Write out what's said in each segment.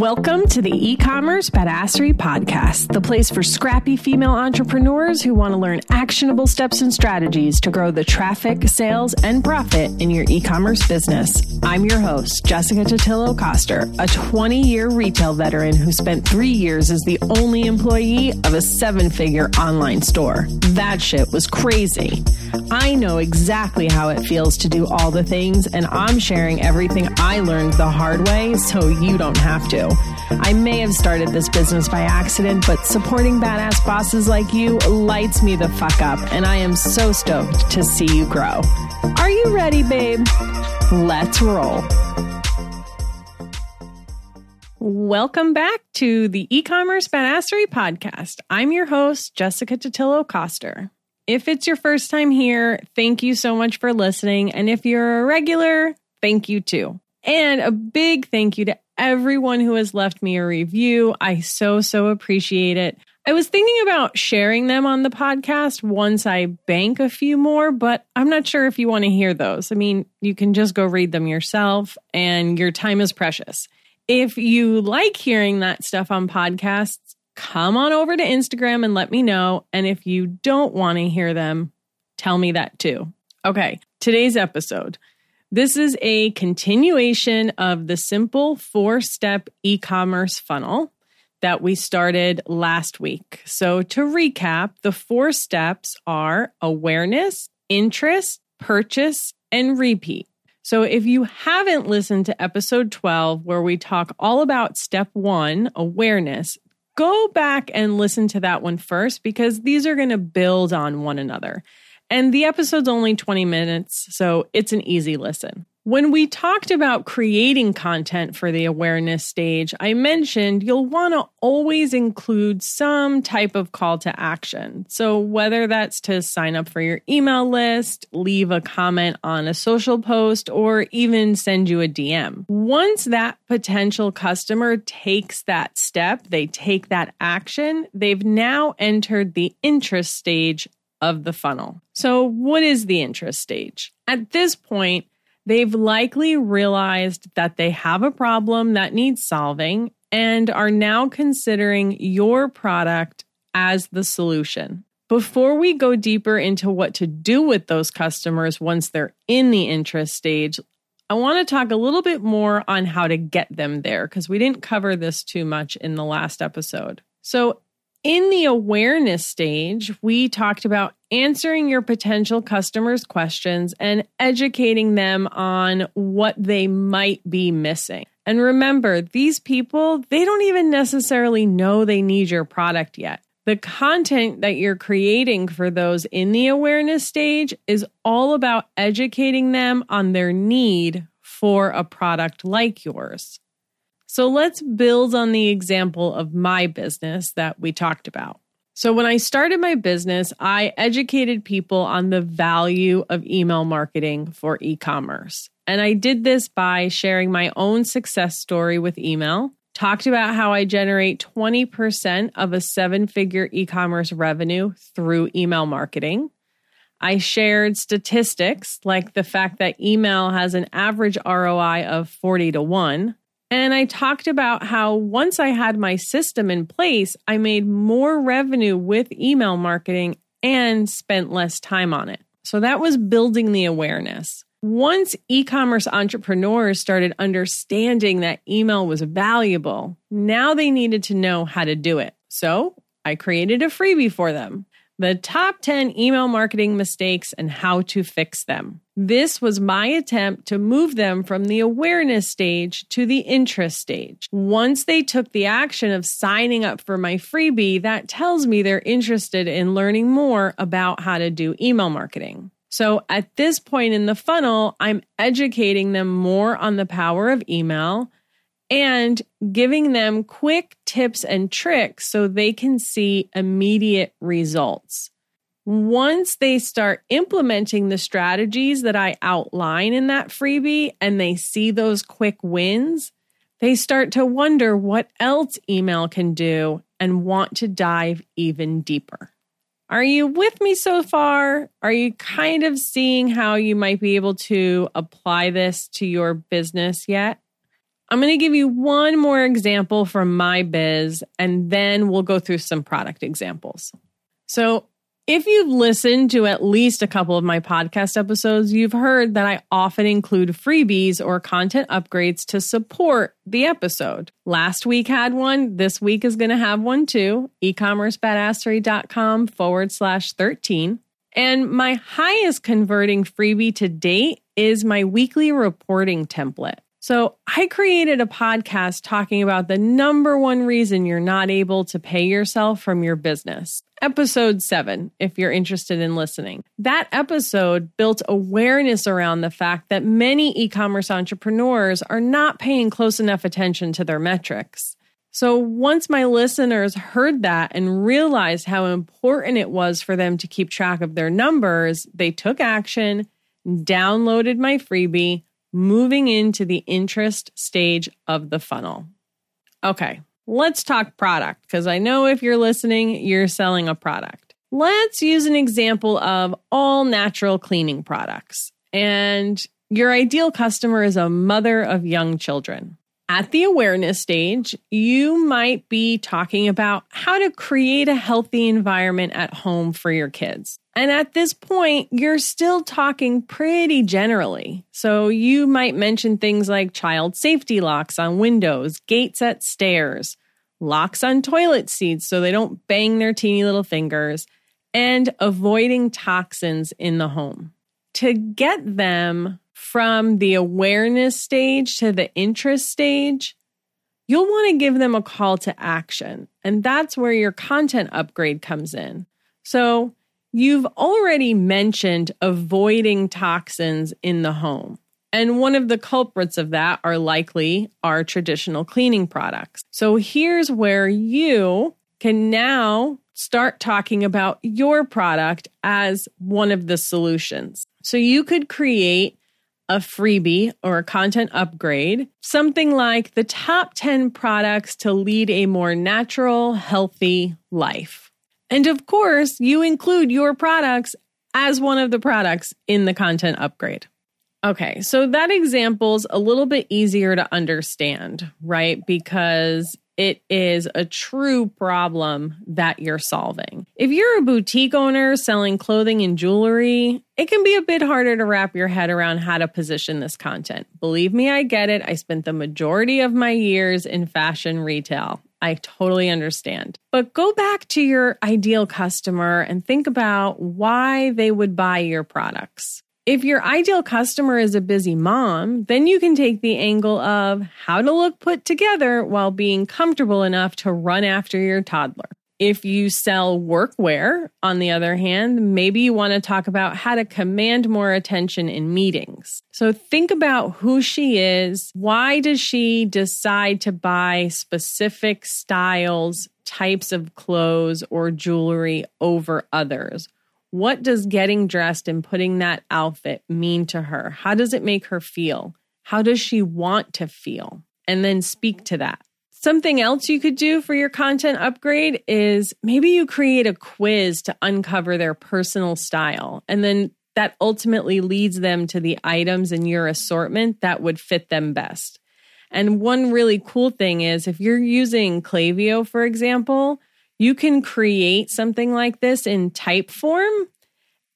Welcome to the e-commerce badassery podcast, the place for scrappy female entrepreneurs who want to learn actionable steps and strategies to grow the traffic, sales, and profit in your e-commerce business. I'm your host, Jessica Totillo Coster, a 20-year retail veteran who spent three years as the only employee of a seven-figure online store. That shit was crazy. I know exactly how it feels to do all the things, and I'm sharing everything I learned the hard way so you don't have to. I may have started this business by accident, but supporting badass bosses like you lights me the fuck up, and I am so stoked to see you grow. Are you ready, babe? Let's roll. Welcome back to the e-commerce badassery podcast. I'm your host, Jessica Totillo Coster. If it's your first time here, thank you so much for listening. And if you're a regular, thank you too. And a big thank you to everyone who has left me a review. I so, so appreciate it. I was thinking about sharing them on the podcast once I bank a few more, but I'm not sure if you want to hear those. I mean, you can just go read them yourself, and your time is precious. If you like hearing that stuff on podcasts, come on over to Instagram and let me know. And if you don't want to hear them, tell me that too. Okay, today's episode. This is a continuation of the simple four step e commerce funnel that we started last week. So, to recap, the four steps are awareness, interest, purchase, and repeat. So, if you haven't listened to episode 12, where we talk all about step one, awareness, go back and listen to that one first because these are going to build on one another. And the episode's only 20 minutes, so it's an easy listen. When we talked about creating content for the awareness stage, I mentioned you'll want to always include some type of call to action. So, whether that's to sign up for your email list, leave a comment on a social post, or even send you a DM. Once that potential customer takes that step, they take that action, they've now entered the interest stage of the funnel. So, what is the interest stage? At this point, they've likely realized that they have a problem that needs solving and are now considering your product as the solution. Before we go deeper into what to do with those customers once they're in the interest stage, I want to talk a little bit more on how to get them there because we didn't cover this too much in the last episode. So, in the awareness stage, we talked about answering your potential customers' questions and educating them on what they might be missing. And remember, these people, they don't even necessarily know they need your product yet. The content that you're creating for those in the awareness stage is all about educating them on their need for a product like yours. So let's build on the example of my business that we talked about. So, when I started my business, I educated people on the value of email marketing for e commerce. And I did this by sharing my own success story with email, talked about how I generate 20% of a seven figure e commerce revenue through email marketing. I shared statistics like the fact that email has an average ROI of 40 to 1. And I talked about how once I had my system in place, I made more revenue with email marketing and spent less time on it. So that was building the awareness. Once e commerce entrepreneurs started understanding that email was valuable, now they needed to know how to do it. So I created a freebie for them the top 10 email marketing mistakes and how to fix them. This was my attempt to move them from the awareness stage to the interest stage. Once they took the action of signing up for my freebie, that tells me they're interested in learning more about how to do email marketing. So at this point in the funnel, I'm educating them more on the power of email and giving them quick tips and tricks so they can see immediate results. Once they start implementing the strategies that I outline in that freebie and they see those quick wins, they start to wonder what else email can do and want to dive even deeper. Are you with me so far? Are you kind of seeing how you might be able to apply this to your business yet? I'm going to give you one more example from my biz, and then we'll go through some product examples. So, if you've listened to at least a couple of my podcast episodes, you've heard that I often include freebies or content upgrades to support the episode. Last week had one. This week is going to have one too. ecommercebadassery.com forward slash 13. And my highest converting freebie to date is my weekly reporting template. So I created a podcast talking about the number one reason you're not able to pay yourself from your business. Episode seven, if you're interested in listening. That episode built awareness around the fact that many e commerce entrepreneurs are not paying close enough attention to their metrics. So once my listeners heard that and realized how important it was for them to keep track of their numbers, they took action, downloaded my freebie moving into the interest stage of the funnel. Okay, let's talk product because I know if you're listening, you're selling a product. Let's use an example of all natural cleaning products. And your ideal customer is a mother of young children. At the awareness stage, you might be talking about how to create a healthy environment at home for your kids. And at this point, you're still talking pretty generally. So you might mention things like child safety locks on windows, gates at stairs, locks on toilet seats so they don't bang their teeny little fingers, and avoiding toxins in the home. To get them from the awareness stage to the interest stage, you'll want to give them a call to action. And that's where your content upgrade comes in. So, you've already mentioned avoiding toxins in the home. And one of the culprits of that are likely our traditional cleaning products. So, here's where you can now start talking about your product as one of the solutions. So, you could create a freebie or a content upgrade, something like the top 10 products to lead a more natural, healthy life. And of course, you include your products as one of the products in the content upgrade. Okay, so that example's a little bit easier to understand, right? Because it is a true problem that you're solving. If you're a boutique owner selling clothing and jewelry, it can be a bit harder to wrap your head around how to position this content. Believe me, I get it. I spent the majority of my years in fashion retail. I totally understand. But go back to your ideal customer and think about why they would buy your products. If your ideal customer is a busy mom, then you can take the angle of how to look put together while being comfortable enough to run after your toddler. If you sell workwear, on the other hand, maybe you want to talk about how to command more attention in meetings. So think about who she is. Why does she decide to buy specific styles, types of clothes, or jewelry over others? What does getting dressed and putting that outfit mean to her? How does it make her feel? How does she want to feel? And then speak to that. Something else you could do for your content upgrade is maybe you create a quiz to uncover their personal style. And then that ultimately leads them to the items in your assortment that would fit them best. And one really cool thing is if you're using Klaviyo, for example, you can create something like this in Typeform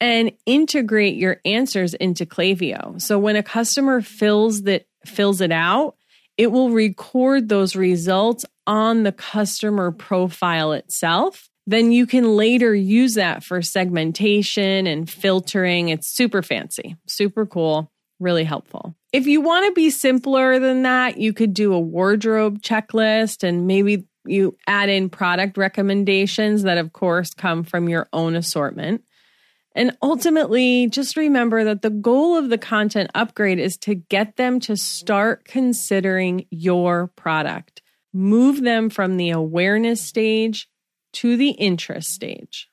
and integrate your answers into Klaviyo. So when a customer fills that fills it out, it will record those results on the customer profile itself. Then you can later use that for segmentation and filtering. It's super fancy, super cool, really helpful. If you want to be simpler than that, you could do a wardrobe checklist and maybe you add in product recommendations that, of course, come from your own assortment. And ultimately, just remember that the goal of the content upgrade is to get them to start considering your product, move them from the awareness stage to the interest stage.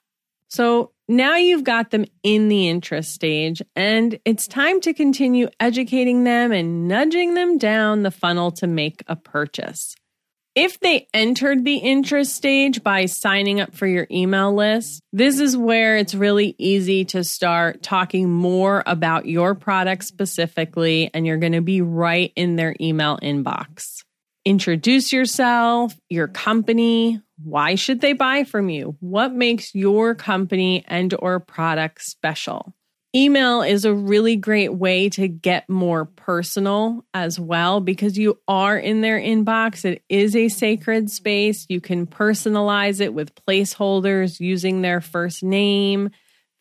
So now you've got them in the interest stage, and it's time to continue educating them and nudging them down the funnel to make a purchase. If they entered the interest stage by signing up for your email list, this is where it's really easy to start talking more about your product specifically, and you're going to be right in their email inbox. Introduce yourself, your company, why should they buy from you? What makes your company and or product special? Email is a really great way to get more personal as well because you are in their inbox. It is a sacred space. You can personalize it with placeholders using their first name,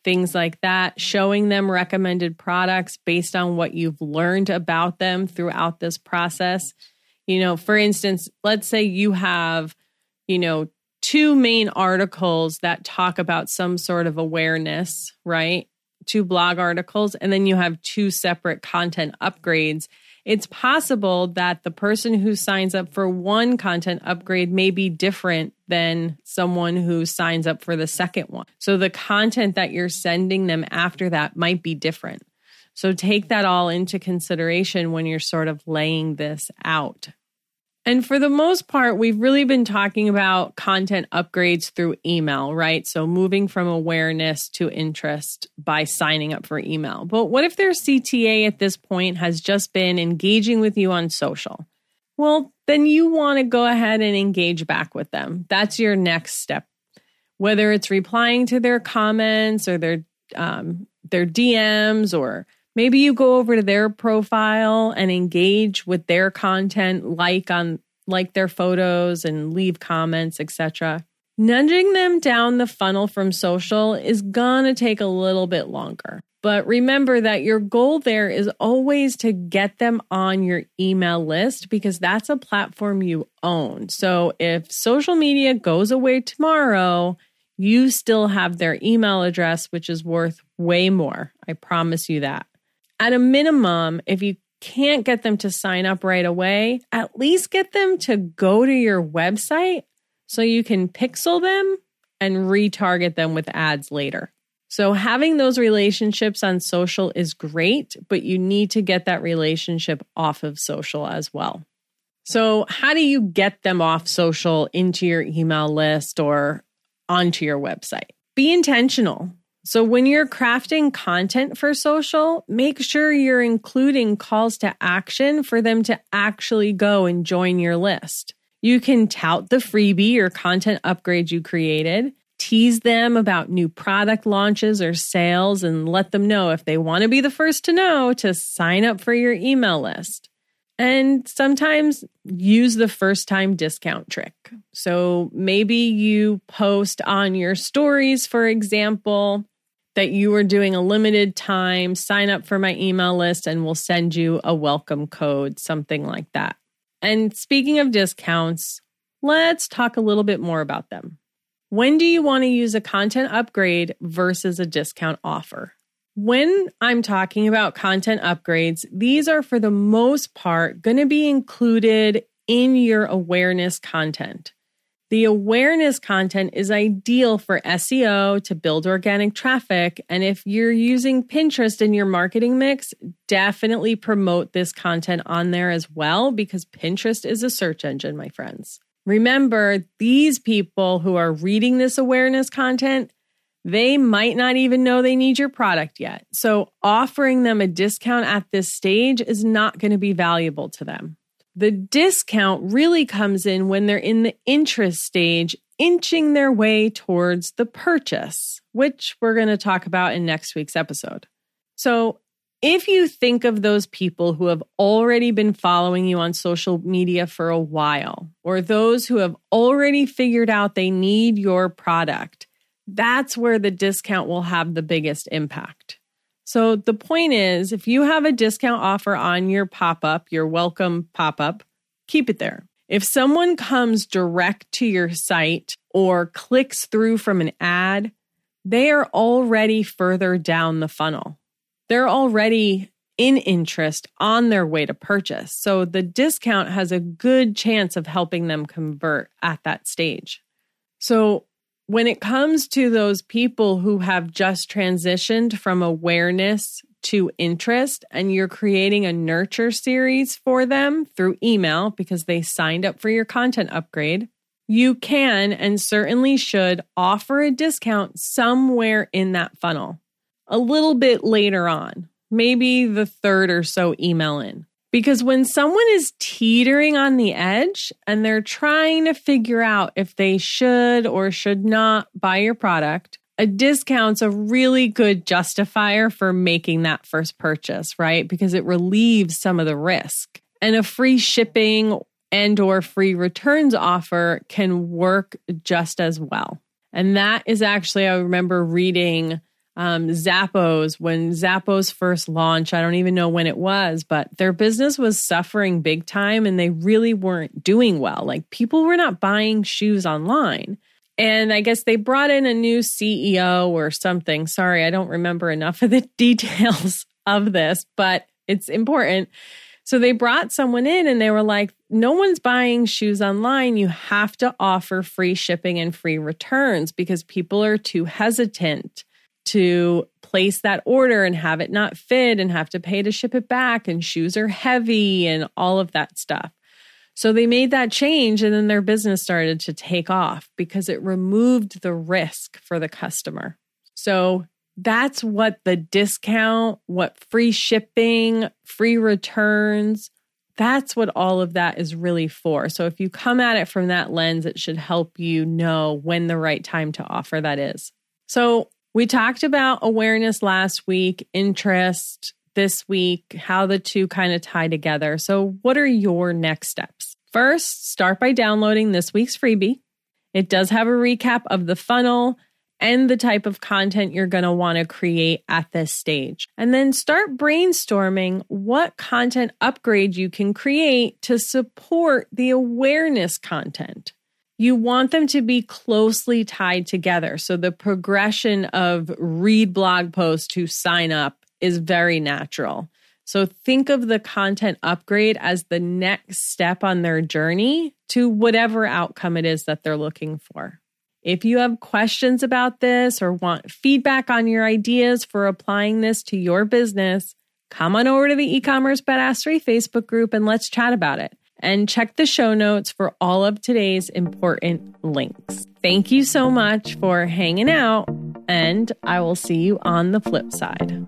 things like that, showing them recommended products based on what you've learned about them throughout this process. You know, for instance, let's say you have, you know, two main articles that talk about some sort of awareness, right? Two blog articles and then you have two separate content upgrades, it's possible that the person who signs up for one content upgrade may be different than someone who signs up for the second one. So the content that you're sending them after that might be different. So take that all into consideration when you're sort of laying this out. And for the most part, we've really been talking about content upgrades through email, right? So moving from awareness to interest by signing up for email. But what if their CTA at this point has just been engaging with you on social? Well, then you want to go ahead and engage back with them. That's your next step. Whether it's replying to their comments or their um, their DMs or Maybe you go over to their profile and engage with their content, like on like their photos and leave comments, etc. Nudging them down the funnel from social is to take a little bit longer. But remember that your goal there is always to get them on your email list because that's a platform you own. So if social media goes away tomorrow, you still have their email address, which is worth way more. I promise you that at a minimum, if you can't get them to sign up right away, at least get them to go to your website so you can pixel them and retarget them with ads later. So, having those relationships on social is great, but you need to get that relationship off of social as well. So, how do you get them off social into your email list or onto your website? Be intentional. So when you're crafting content for social, make sure you're including calls to action for them to actually go and join your list. You can tout the freebie or content upgrade you created, tease them about new product launches or sales, and let them know if they want to be the first to know to sign up for your email list. And sometimes use the first time discount trick. So maybe you post on your stories, for example, that you are doing a limited time, sign up for my email list and we'll send you a welcome code, something like that. And speaking of discounts, let's talk a little bit more about them. When do you want to use a content upgrade versus a discount offer? When I'm talking about content upgrades, these are for the most part going to be included in your awareness content. The awareness content is ideal for SEO to build organic traffic. And if you're using Pinterest in your marketing mix, definitely promote this content on there as well because Pinterest is a search engine, my friends. Remember, these people who are reading this awareness content, they might not even know they need your product yet. So offering them a discount at this stage is not going to be valuable to them. The discount really comes in when they're in the interest stage, inching their way towards the purchase, which we're going to talk about in next week's episode. So, if you think of those people who have already been following you on social media for a while, or those who have already figured out they need your product, that's where the discount will have the biggest impact. So the point is, if you have a discount offer on your pop up, your welcome pop up, keep it there. If someone comes direct to your site or clicks through from an ad, they are already further down the funnel. They're already in interest on their way to purchase. So the discount has a good chance of helping them convert at that stage. So when it comes to those people who have just transitioned from awareness to interest and you're creating a nurture series for them through email because they signed up for your content upgrade, you can and certainly should offer a discount somewhere in that funnel a little bit later on, maybe the third or so email in. Because when someone is teetering on the edge and they're trying to figure out if they should or should not buy your product, a discount's a really good justifier for making that first purchase, right? Because it relieves some of the risk. And a free shipping and or free returns offer can work just as well. And that is actually I remember reading um, Zappos, when Zappos first launched, I don't even know when it was, but their business was suffering big time and they really weren't doing well. Like people were not buying shoes online. And I guess they brought in a new CEO or something. Sorry, I don't remember enough of the details of this, but it's important. So they brought someone in and they were like, no one's buying shoes online. You have to offer free shipping and free returns because people are too hesitant to place that order and have it not fit and have to pay to ship it back and shoes are heavy and all of that stuff. So they made that change and then their business started to take off because it removed the risk for the customer. So that's what the discount, what free shipping, free returns, that's what all of that is really for. So if you come at it from that lens, it should help you know when the right time to offer that is. So we talked about awareness last week, interest this week, how the two kind of tie together. So, what are your next steps? First, start by downloading this week's freebie. It does have a recap of the funnel and the type of content you're going to want to create at this stage. And then start brainstorming what content upgrade you can create to support the awareness content you want them to be closely tied together. So the progression of read blog post to sign up is very natural. So think of the content upgrade as the next step on their journey to whatever outcome it is that they're looking for. If you have questions about this or want feedback on your ideas for applying this to your business, come on over to the e-commerce badassery Facebook group and let's chat about it and check the show notes for all of today's important links. Thank you so much for hanging out, and I will see you on the flip side.